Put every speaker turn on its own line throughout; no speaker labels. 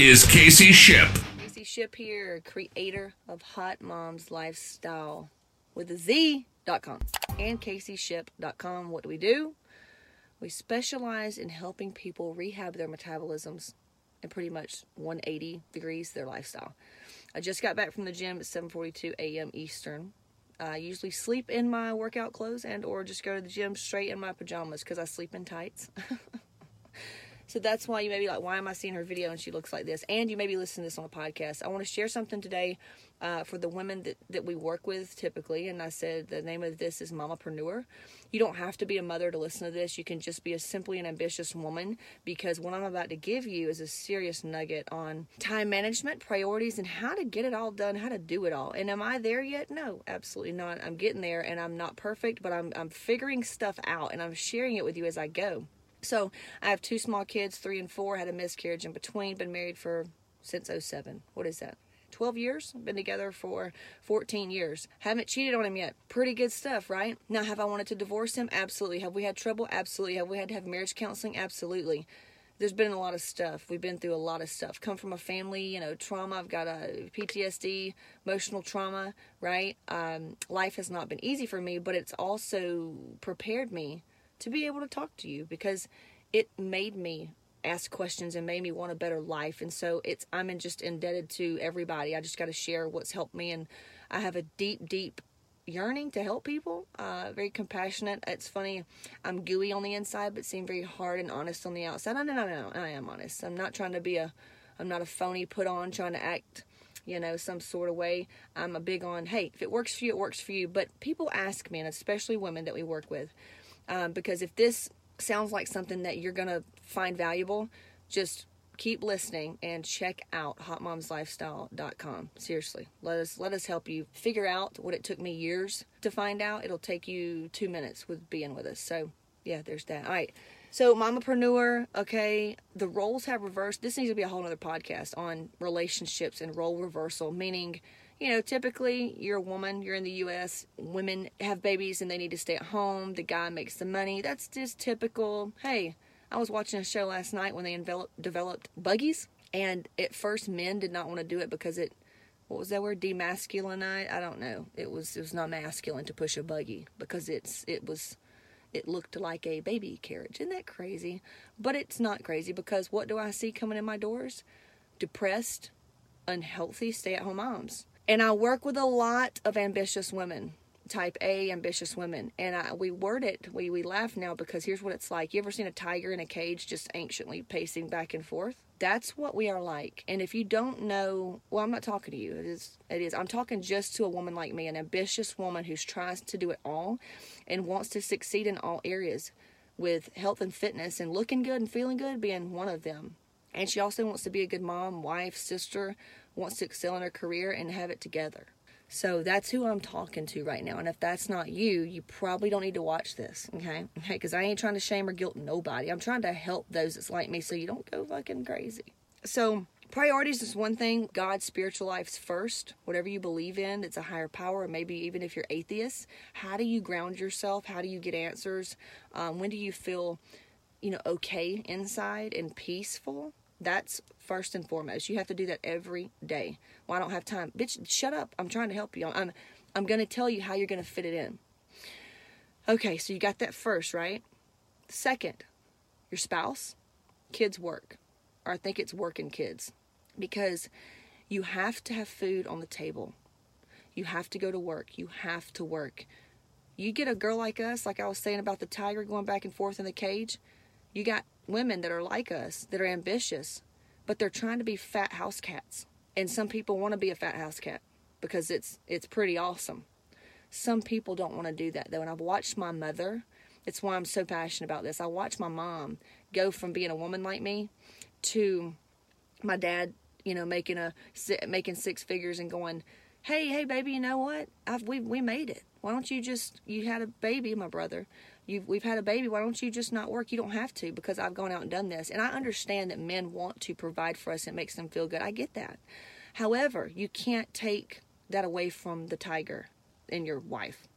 is Casey Shipp.
Casey Shipp here, creator of Hot Moms Lifestyle with a Z.com and CaseyShipp.com. What do we do? We specialize in helping people rehab their metabolisms and pretty much 180 degrees their lifestyle. I just got back from the gym at 7:42 a.m. Eastern. I usually sleep in my workout clothes and or just go to the gym straight in my pajamas because I sleep in tights. So that's why you may be like, why am I seeing her video and she looks like this? And you may be listening to this on a podcast. I want to share something today uh, for the women that, that we work with typically. And I said the name of this is Mamapreneur. You don't have to be a mother to listen to this. You can just be a simply an ambitious woman because what I'm about to give you is a serious nugget on time management, priorities, and how to get it all done, how to do it all. And am I there yet? No, absolutely not. I'm getting there and I'm not perfect, but I'm, I'm figuring stuff out and I'm sharing it with you as I go. So I have two small kids, three and four, had a miscarriage in between, been married for since 07. What is that? 12 years, been together for 14 years. Haven't cheated on him yet. Pretty good stuff, right? Now, have I wanted to divorce him? Absolutely. Have we had trouble? Absolutely. Have we had to have marriage counseling? Absolutely. There's been a lot of stuff. We've been through a lot of stuff. Come from a family, you know, trauma. I've got a PTSD, emotional trauma, right? Um, life has not been easy for me, but it's also prepared me to be able to talk to you because it made me ask questions and made me want a better life. And so it's i'm just indebted to everybody. I just got to share what's helped me. And i have a deep deep yearning to help people uh, very compassionate. It's funny i'm gooey on the inside but seem very hard and honest on the outside. No no no no i am honest. I'm not trying to be a i'm not a phony put on trying to act you know some sort of way. I'm a big on hey if it works for you it works for you. But people ask me and especially women that we work with um, because if this sounds like something that you're going to find valuable, just keep listening and check out hotmomslifestyle.com. Seriously, let us let us help you figure out what it took me years to find out. It'll take you 2 minutes with being with us. So, yeah, there's that. All right. So, mamapreneur, okay, the roles have reversed. This needs to be a whole other podcast on relationships and role reversal, meaning you know, typically you're a woman, you're in the US, women have babies and they need to stay at home, the guy makes the money. That's just typical. Hey, I was watching a show last night when they developed buggies, and at first men did not want to do it because it what was that word demasculinized? I don't know. It was it was not masculine to push a buggy because it's it was it looked like a baby carriage. Isn't that crazy? But it's not crazy because what do I see coming in my doors? Depressed, unhealthy stay-at-home moms and I work with a lot of ambitious women, type A ambitious women. And I, we word it, we, we laugh now because here's what it's like. You ever seen a tiger in a cage just anxiously pacing back and forth? That's what we are like. And if you don't know, well, I'm not talking to you. It is, it is. I'm talking just to a woman like me, an ambitious woman who's tries to do it all and wants to succeed in all areas with health and fitness and looking good and feeling good being one of them. And she also wants to be a good mom, wife, sister, wants to excel in her career and have it together. So that's who I'm talking to right now. And if that's not you, you probably don't need to watch this, okay? Okay, because I ain't trying to shame or guilt nobody. I'm trying to help those that's like me so you don't go fucking crazy. So, priorities is one thing. God's spiritual life's first. Whatever you believe in, it's a higher power. Maybe even if you're atheist, how do you ground yourself? How do you get answers? Um, when do you feel, you know, okay inside and peaceful? That's first and foremost. You have to do that every day. Well, I don't have time. Bitch, shut up. I'm trying to help you. I'm I'm going to tell you how you're going to fit it in. Okay, so you got that first, right? Second, your spouse, kids work. Or I think it's working kids. Because you have to have food on the table. You have to go to work. You have to work. You get a girl like us, like I was saying about the tiger going back and forth in the cage, you got women that are like us, that are ambitious, but they're trying to be fat house cats. And some people want to be a fat house cat because it's it's pretty awesome. Some people don't want to do that though. And I've watched my mother. It's why I'm so passionate about this. I watched my mom go from being a woman like me to my dad you know, making a making six figures and going, "Hey, hey, baby, you know what? I've we we made it. Why don't you just you had a baby, my brother. You've we've had a baby. Why don't you just not work? You don't have to because I've gone out and done this. And I understand that men want to provide for us. It makes them feel good. I get that. However, you can't take that away from the tiger and your wife.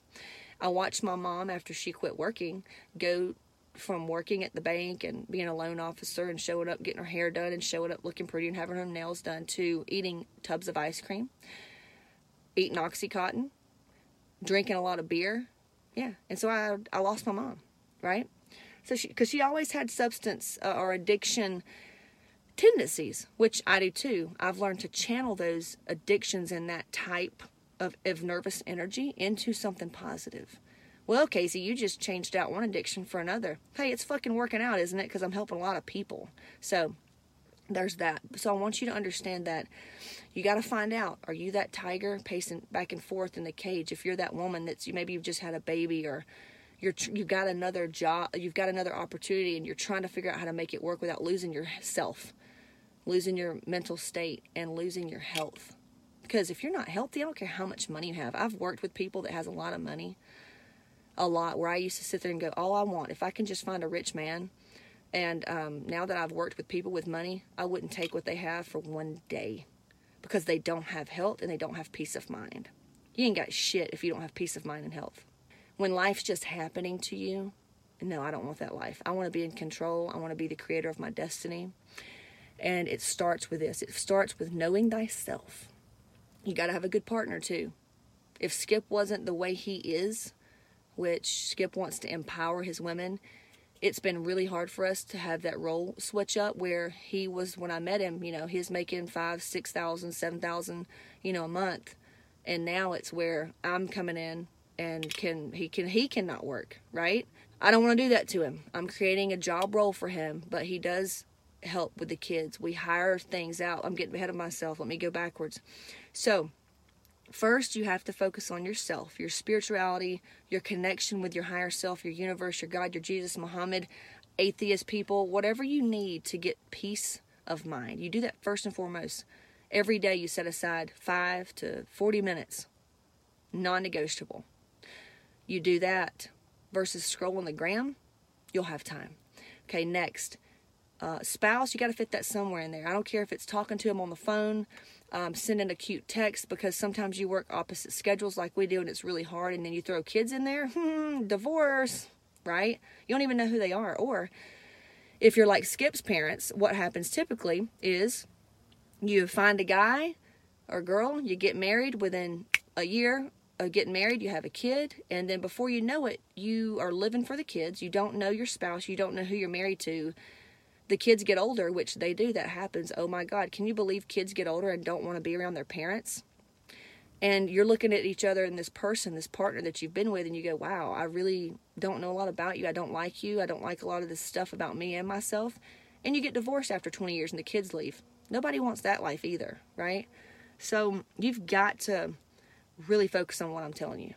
I watched my mom after she quit working go from working at the bank and being a loan officer and showing up getting her hair done and showing up looking pretty and having her nails done to eating tubs of ice cream, eating Oxycontin, drinking a lot of beer. Yeah. And so I, I lost my mom, right? So she, because she always had substance uh, or addiction tendencies, which I do too. I've learned to channel those addictions and that type of, of nervous energy into something positive. Well, Casey, you just changed out one addiction for another. Hey, it's fucking working out, isn't it? Because I'm helping a lot of people. So there's that. So I want you to understand that you got to find out are you that tiger pacing back and forth in the cage? If you're that woman that's you maybe you've just had a baby or you're you've got another job, you've got another opportunity, and you're trying to figure out how to make it work without losing yourself, losing your mental state, and losing your health. Because if you're not healthy, I don't care how much money you have. I've worked with people that has a lot of money, a lot, where I used to sit there and go, all I want, if I can just find a rich man, and um, now that I've worked with people with money, I wouldn't take what they have for one day because they don't have health and they don't have peace of mind. You ain't got shit if you don't have peace of mind and health. When life's just happening to you, no, I don't want that life. I want to be in control. I want to be the creator of my destiny. And it starts with this it starts with knowing thyself. You got to have a good partner too. If Skip wasn't the way he is, which Skip wants to empower his women, it's been really hard for us to have that role switch up where he was when I met him, you know, he's making five, six thousand, seven thousand, you know, a month. And now it's where I'm coming in and can he can he cannot work, right? I don't want to do that to him. I'm creating a job role for him, but he does help with the kids. We hire things out. I'm getting ahead of myself. Let me go backwards. So, first you have to focus on yourself, your spirituality, your connection with your higher self, your universe, your God, your Jesus, Muhammad, atheist people, whatever you need to get peace of mind. You do that first and foremost. Every day you set aside 5 to 40 minutes, non negotiable. You do that versus scrolling the gram, you'll have time. Okay, next. Uh, spouse, you got to fit that somewhere in there. I don't care if it's talking to him on the phone, um, sending a cute text because sometimes you work opposite schedules like we do and it's really hard, and then you throw kids in there, hmm, divorce, right? You don't even know who they are. Or if you're like Skip's parents, what happens typically is you find a guy or girl, you get married within a year of getting married, you have a kid, and then before you know it, you are living for the kids. You don't know your spouse, you don't know who you're married to. The kids get older, which they do, that happens. Oh my God, can you believe kids get older and don't want to be around their parents? And you're looking at each other and this person, this partner that you've been with, and you go, wow, I really don't know a lot about you. I don't like you. I don't like a lot of this stuff about me and myself. And you get divorced after 20 years and the kids leave. Nobody wants that life either, right? So you've got to really focus on what I'm telling you.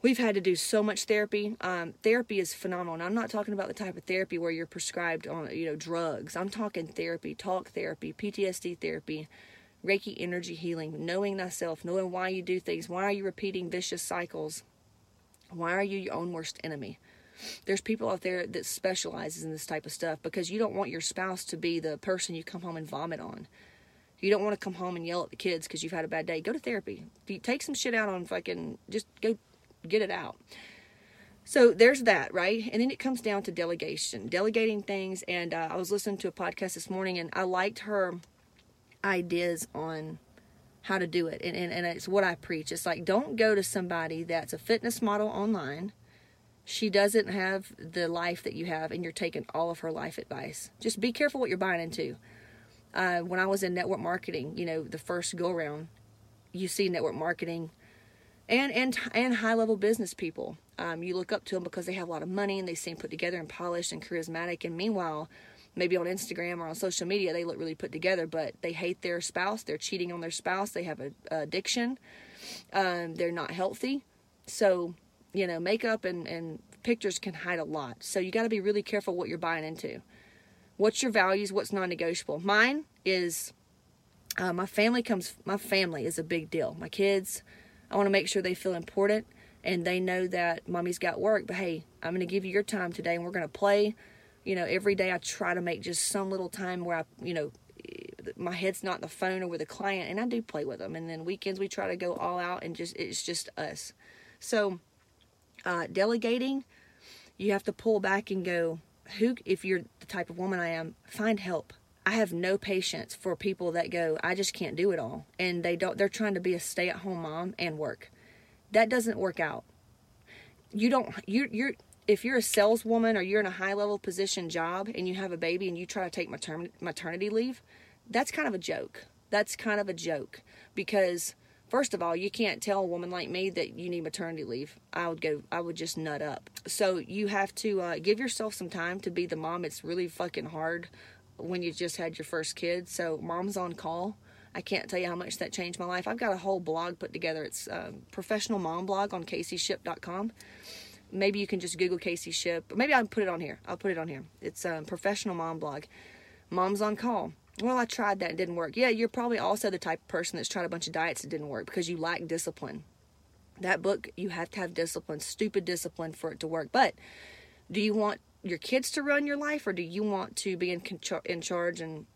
We've had to do so much therapy. Um, therapy is phenomenal. And I'm not talking about the type of therapy where you're prescribed on, you know, drugs. I'm talking therapy, talk therapy, PTSD therapy, Reiki energy healing, knowing thyself, knowing why you do things. Why are you repeating vicious cycles? Why are you your own worst enemy? There's people out there that specializes in this type of stuff because you don't want your spouse to be the person you come home and vomit on. You don't want to come home and yell at the kids because you've had a bad day. Go to therapy. Take some shit out on fucking, just go get it out. So there's that, right? And then it comes down to delegation, delegating things. And uh, I was listening to a podcast this morning and I liked her ideas on how to do it. And, and, and it's what I preach. It's like, don't go to somebody that's a fitness model online. She doesn't have the life that you have, and you're taking all of her life advice. Just be careful what you're buying into uh, when I was in network marketing, you know, the first go around, you see network marketing and and and high level business people. Um, you look up to them because they have a lot of money and they seem put together and polished and charismatic. And meanwhile, maybe on Instagram or on social media, they look really put together, but they hate their spouse. They're cheating on their spouse. They have a, addiction. Um, they're not healthy. So you know, makeup and and pictures can hide a lot. So you got to be really careful what you're buying into. What's your values? What's non negotiable? Mine is Uh, my family comes. My family is a big deal. My kids. I want to make sure they feel important and they know that mommy's got work. But hey, I'm going to give you your time today, and we're going to play. You know, every day I try to make just some little time where I, you know, my head's not on the phone or with a client, and I do play with them. And then weekends we try to go all out, and just it's just us. So, uh, delegating, you have to pull back and go. Who, if you're the type of woman I am, find help. I have no patience for people that go, I just can't do it all. And they don't, they're trying to be a stay at home mom and work. That doesn't work out. You don't, you, you're, if you're a saleswoman or you're in a high level position job and you have a baby and you try to take matern- maternity leave, that's kind of a joke. That's kind of a joke because first of all, you can't tell a woman like me that you need maternity leave. I would go, I would just nut up. So you have to uh, give yourself some time to be the mom. It's really fucking hard when you just had your first kid. So mom's on call. I can't tell you how much that changed my life. I've got a whole blog put together. It's um, professional mom blog on CaseyShipp.com. Maybe you can just Google Casey Shipp. Maybe I'll put it on here. I'll put it on here. It's a um, professional mom blog. Mom's on call. Well, I tried that. It didn't work. Yeah, you're probably also the type of person that's tried a bunch of diets that didn't work because you lack discipline. That book, you have to have discipline, stupid discipline for it to work. But do you want your kids to run your life or do you want to be in, in charge and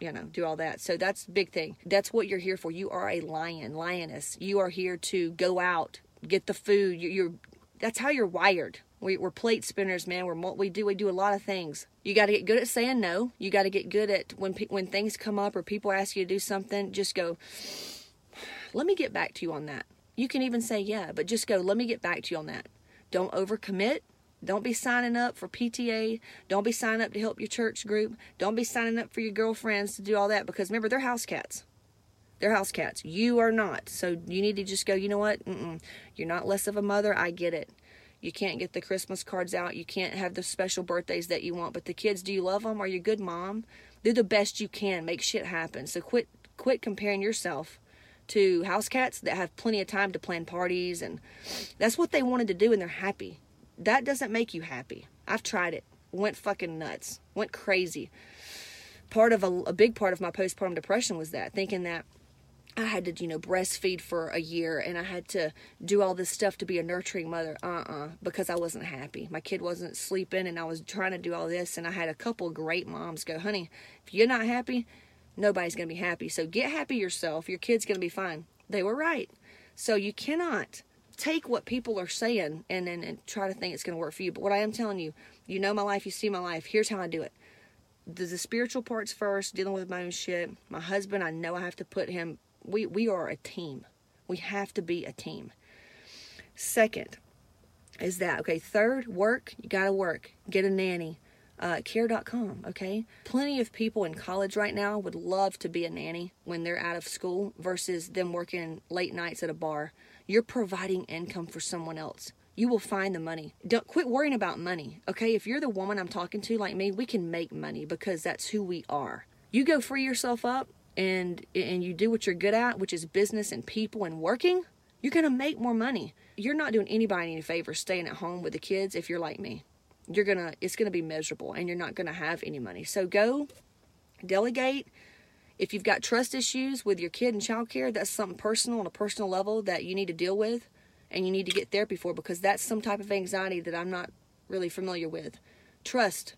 you know do all that? So that's the big thing. That's what you're here for. You are a lion lioness. You are here to go out get the food. You, are that's how you're wired. We, are plate spinners man. We're what we do we do a lot of things. You got to get good at saying no. You got to get good at when when things come up or people ask you to do something just go let me get back to you on that. You can even say yeah but just go let me get back to you on that. Don't overcommit don't be signing up for PTA. Don't be signing up to help your church group. Don't be signing up for your girlfriends to do all that because remember, they're house cats. They're house cats. You are not. So you need to just go, you know what? Mm-mm. You're not less of a mother. I get it. You can't get the Christmas cards out. You can't have the special birthdays that you want. But the kids, do you love them? Are you a good mom? Do the best you can. Make shit happen. So quit quit comparing yourself to house cats that have plenty of time to plan parties and that's what they wanted to do and they're happy that doesn't make you happy. I've tried it. Went fucking nuts. Went crazy. Part of a, a big part of my postpartum depression was that thinking that I had to, you know, breastfeed for a year and I had to do all this stuff to be a nurturing mother. Uh uh-uh, uh because I wasn't happy. My kid wasn't sleeping and I was trying to do all this. And I had a couple great moms go, honey, if you're not happy, nobody's going to be happy. So get happy yourself. Your kid's going to be fine. They were right. So you cannot take what people are saying and, and, and try to think it's going to work for you. But what I am telling you, you know my life, you see my life. Here's how I do it. The, the spiritual parts first, dealing with my own shit. My husband, I know I have to put him. We we are a team. We have to be a team. Second, is that okay? Third, work. You got to work. Get a nanny. Uh, care.com, okay? Plenty of people in college right now would love to be a nanny when they're out of school versus them working late nights at a bar you're providing income for someone else. You will find the money. Don't quit worrying about money. Okay, if you're the woman I'm talking to like me, we can make money because that's who we are. You go free yourself up and and you do what you're good at, which is business and people and working, you're going to make more money. You're not doing anybody any favor staying at home with the kids if you're like me. You're going to it's going to be miserable and you're not going to have any money. So go delegate if you've got trust issues with your kid and childcare, that's something personal on a personal level that you need to deal with and you need to get therapy for because that's some type of anxiety that I'm not really familiar with. Trust.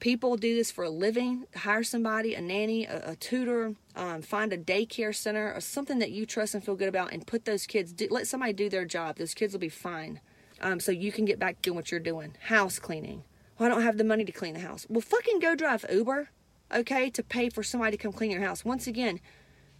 People do this for a living. Hire somebody, a nanny, a, a tutor, um, find a daycare center or something that you trust and feel good about, and put those kids. Do, let somebody do their job. Those kids will be fine. Um, so you can get back doing what you're doing. House cleaning. Well, I don't have the money to clean the house. Well, fucking go drive Uber okay, to pay for somebody to come clean your house. Once again,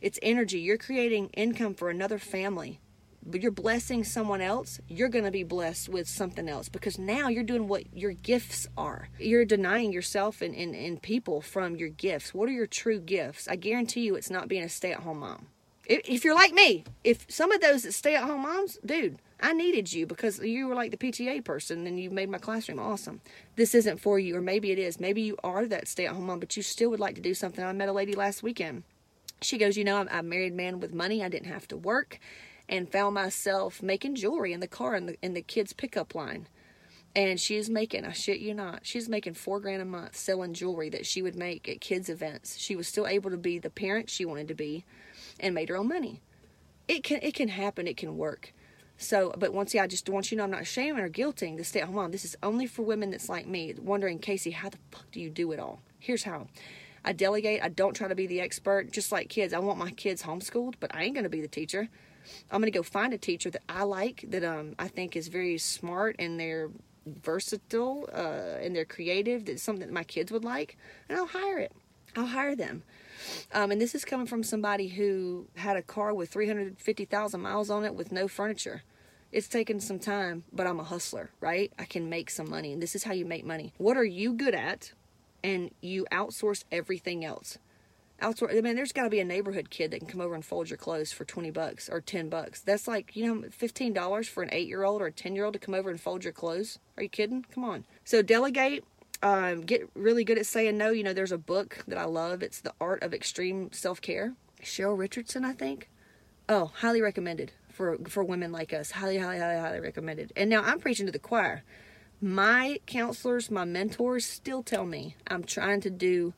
it's energy. You're creating income for another family. But you're blessing someone else, you're going to be blessed with something else because now you're doing what your gifts are. You're denying yourself and, and, and people from your gifts. What are your true gifts? I guarantee you it's not being a stay at home mom. If, you're like me, if some of those that stay at home moms, dude, I needed you because you were like the PTA person and you made my classroom awesome. This isn't for you, or maybe it is. Maybe you are that stay at home mom, but you still would like to do something. I met a lady last weekend. She goes, You know, I'm a married man with money. I didn't have to work and found myself making jewelry in the car in the, in the kids' pickup line. And she's making, I shit you not, she's making four grand a month selling jewelry that she would make at kids' events. She was still able to be the parent she wanted to be and made her own money. It can it can happen, it can work. So, but once again, I just want you to know I'm not shaming or guilting the stay at home mom. This is only for women that's like me, wondering, Casey, how the fuck do you do it all? Here's how. I delegate. I don't try to be the expert. Just like kids, I want my kids homeschooled, but I ain't to be the teacher. I'm going to go find a teacher that I like, that um, I think is very smart and they're versatile uh, and they're creative. That's something that my kids would like, and I'll hire it. I'll hire them. Um, and this is coming from somebody who had a car with 350,000 miles on it with no furniture. It's taken some time, but I'm a hustler, right? I can make some money, and this is how you make money. What are you good at? And you outsource everything else. Outsource. I mean, there's got to be a neighborhood kid that can come over and fold your clothes for 20 bucks or 10 bucks. That's like, you know, $15 for an eight year old or a 10 year old to come over and fold your clothes. Are you kidding? Come on. So delegate um, get really good at saying no. You know, there's a book that I love. It's The Art of Extreme Self Care. Cheryl Richardson, I think. Oh, highly recommended for for women like us. Highly, highly, highly, highly recommended. And now I'm preaching to the choir. My counselors, my mentors, still tell me I'm trying to do.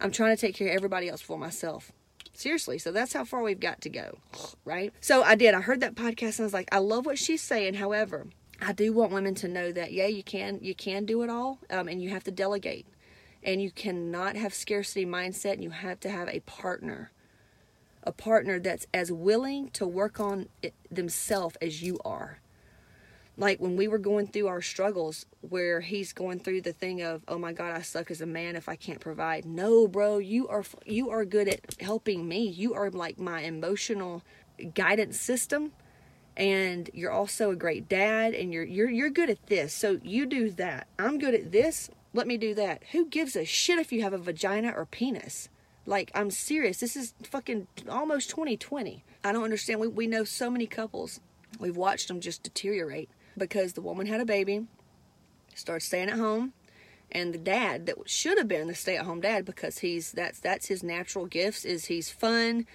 I'm trying to take care of everybody else for myself. Seriously, so that's how far we've got to go, right? So I did. I heard that podcast and I was like, I love what she's saying. However, I do want women to know that yeah, you can you can do it all, um, and you have to delegate, and you cannot have scarcity mindset. And you have to have a partner, a partner that's as willing to work on themselves as you are. Like when we were going through our struggles, where he's going through the thing of, oh my God, I suck as a man if I can't provide. No, bro, you are you are good at helping me. You are like my emotional guidance system and you're also a great dad and you're you're you're good at this. So you do that. I'm good at this. Let me do that. Who gives a shit if you have a vagina or penis? Like I'm serious. This is fucking almost 2020. I don't understand. We we know so many couples. We've watched them just deteriorate because the woman had a baby, starts staying at home, and the dad that should have been the stay-at-home dad because he's that's that's his natural gifts is he's fun,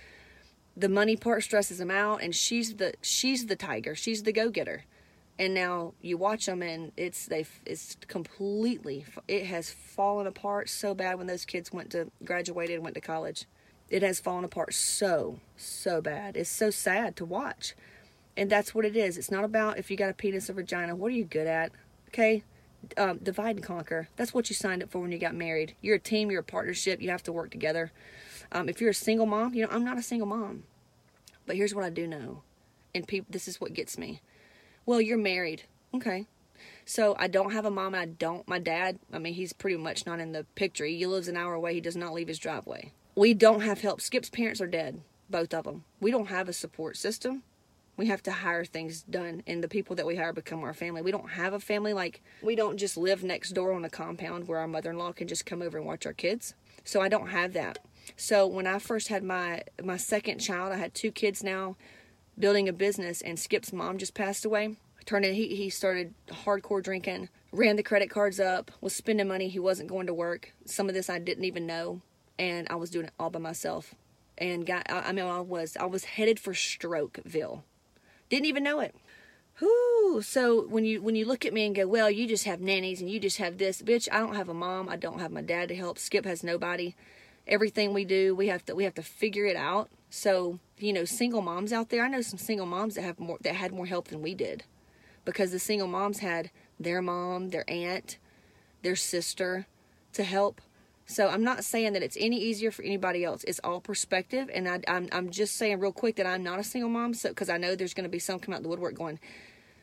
the money part stresses him out and she's the she's the tiger. She's the go-getter. And now you watch them and it's they it's completely it has fallen apart so bad when those kids went to graduated and went to college. It has fallen apart so so bad. It's so sad to watch and that's what it is it's not about if you got a penis or vagina what are you good at okay um, divide and conquer that's what you signed up for when you got married you're a team you're a partnership you have to work together um, if you're a single mom, you know, I'm not a single mom. But here's what I do know. And people, this is what gets me. Well, you're married. Okay. So I don't have a mom. I don't. My dad, I mean, he's pretty much not in the picture. He lives an hour away. He does not leave his driveway. We don't have help. Skip's parents are dead, both of them. We don't have a support system. We have to hire things done, and the people that we hire become our family. We don't have a family. Like, we don't just live next door on a compound where our mother in law can just come over and watch our kids. So I don't have that. So when I first had my my second child, I had two kids now, building a business, and Skip's mom just passed away. Turned in, he he started hardcore drinking, ran the credit cards up, was spending money. He wasn't going to work. Some of this I didn't even know, and I was doing it all by myself. And got I mean I was I was headed for Strokeville, didn't even know it. Whoo! So when you when you look at me and go, well, you just have nannies and you just have this, bitch. I don't have a mom. I don't have my dad to help. Skip has nobody everything we do we have to we have to figure it out so you know single moms out there i know some single moms that have more that had more help than we did because the single moms had their mom their aunt their sister to help so i'm not saying that it's any easier for anybody else it's all perspective and I, I'm, I'm just saying real quick that i'm not a single mom so because i know there's going to be some come out the woodwork going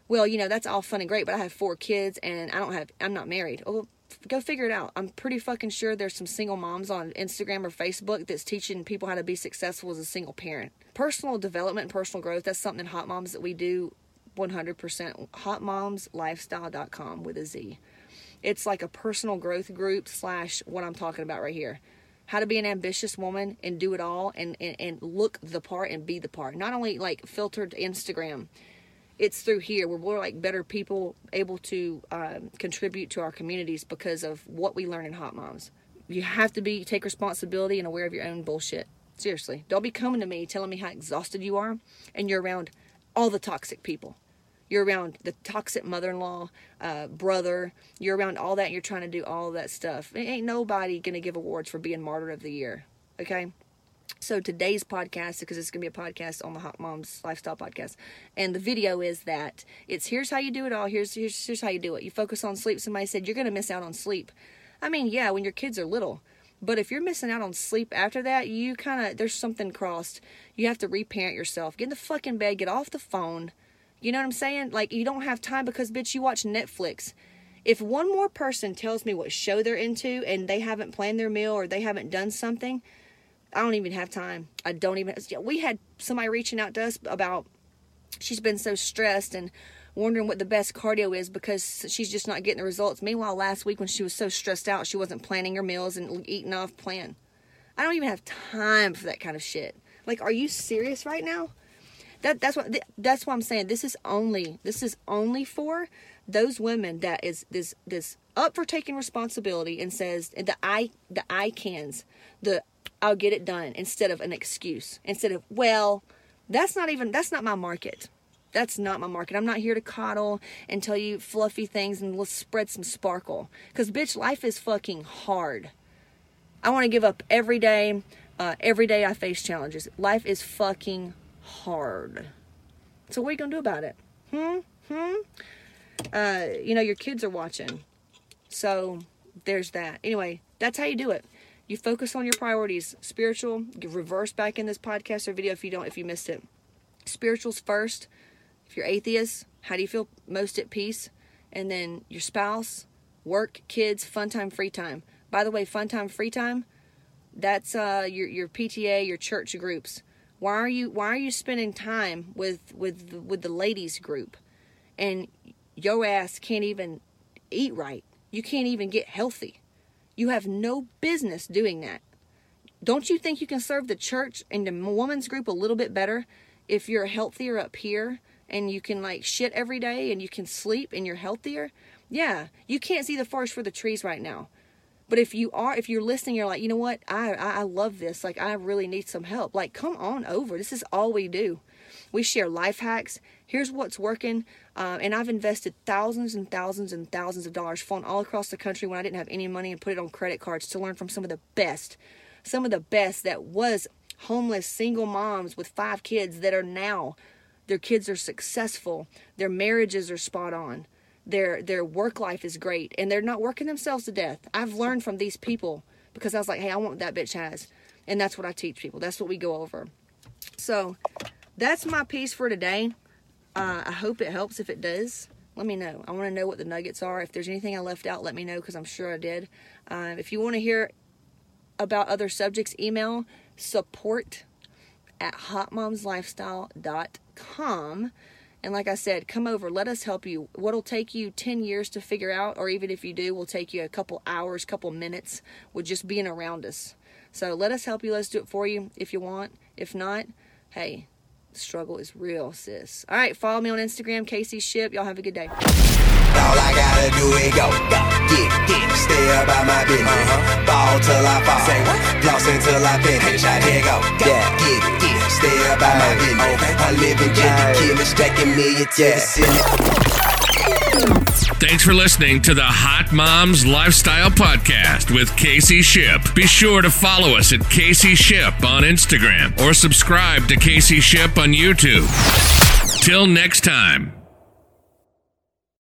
well you know that's all fun and great but i have four kids and i don't have i'm not married oh go figure it out. I'm pretty fucking sure there's some single moms on Instagram or Facebook that's teaching people how to be successful as a single parent. Personal development and personal growth, that's something in Hot Moms that we do 100%. HotMomsLifestyle.com with a Z. It's like a personal growth group slash what I'm talking about right here. How to be an ambitious woman and do it all and, and, and look the part and be the part. Not only like filtered Instagram it's through here where we're like better people able to um, contribute to our communities because of what we learn in hot moms you have to be take responsibility and aware of your own bullshit seriously don't be coming to me telling me how exhausted you are and you're around all the toxic people You're around the toxic mother-in-law, uh, brother. You're around all that. You're trying to do all that stuff. it Ain't nobody gonna give awards for being martyr of the year. Okay. So today's podcast, because it's gonna be a podcast on the Hot Moms Lifestyle Podcast, and the video is that it's here's how you do it all. Here's here's here's how you do it. You focus on sleep. Somebody said you're gonna miss out on sleep. I mean, yeah, when your kids are little. But if you're missing out on sleep after that, you kind of, there's something crossed. You have to reparent yourself. Get in the fucking bed, get off the phone. You know what I'm saying? Like, you don't have time because, bitch, you watch Netflix. If one more person tells me what show they're into and they haven't planned their meal or they haven't done something, I don't even have time. I don't even. We had somebody reaching out to us about she's been so stressed and wondering what the best cardio is because she's just not getting the results. Meanwhile, last week when she was so stressed out, she wasn't planning her meals and eating off plan. I don't even have time for that kind of shit. Like, are you serious right now? That that's what that's what I'm saying. This is only this is only for those women that is this this up for taking responsibility and says the I the I cans the I'll get it done instead of an excuse instead of well that's not even that's not my market that's not my market. I'm not here to coddle and tell you fluffy things and let's spread some sparkle. Because, bitch, life is fucking hard. I want to give up every day. Uh, every day I face challenges. Life is fucking hard. So, what are you to do about it? Hmm? Hmm? Uh, you know, your kids are watching. So, there's that. Anyway, that's how you do it. You focus on your priorities. Spiritual, reverse back in this podcast or video if you don't, if you missed it. Spirituals first if you're atheist, how do you feel most at peace? And then your spouse, work, kids, fun time, free time. By the way, fun time, free time, that's uh, your your PTA, your church groups. Why are you why are you spending time with with with the ladies group, and your ass can't even eat right. You can't even get healthy. You have no business doing that. Don't you think you can serve the church and the woman's group a little bit better if you're healthier up here and you can like shit every day and you can sleep and you're healthier, yeah, you can't see the forest for the trees right now. But if you are, if you're listening, you're like, you know what? I, I, I love this. Like, I really need some help. Like, come on over. This is all we do. We share life hacks. Here's what's working. Uh, and I've invested thousands and thousands and thousands of dollars, flown all across the country when I didn't have any money and put it on credit cards to learn from some of the best, some of the best that was homeless single moms with five kids that are now their kids are successful, their marriages are spot on, their their work life is great, and they're not working themselves to death. I've learned from these people because I was like, hey, I want what that bitch has, and that's what I teach people. That's what we go over. So that's my piece for today. Uh, I hope it helps. If it does, let me know. I want to know what the nuggets are. If there's anything I left out, let me know because I'm sure I did. Uh, if you want to hear about other subjects, email support at hotmomslifestyle.com. And like I said, come over, let us help you. What'll take you 10 years to figure out, or even if you do, will take you a couple hours, couple minutes with just being around us. So let us help you. Let's do it for you if you want. If not, hey, struggle is real, sis. All right, follow me on Instagram, Casey Shipp. Y'all have a good day.
All I gotta do is go, go, get, get, stay about my business. Uh-huh. Ball till I fall, say what? Floss until I finish. I dare go, yeah, get, get, stay about my business. Okay. I live in Jimmy Kimmel, stacking millions to the ceiling.
Thanks for listening to the Hot Moms Lifestyle Podcast with Casey Shipp. Be sure to follow us at Casey Shipp on Instagram or subscribe to Casey Shipp on YouTube. Till next time.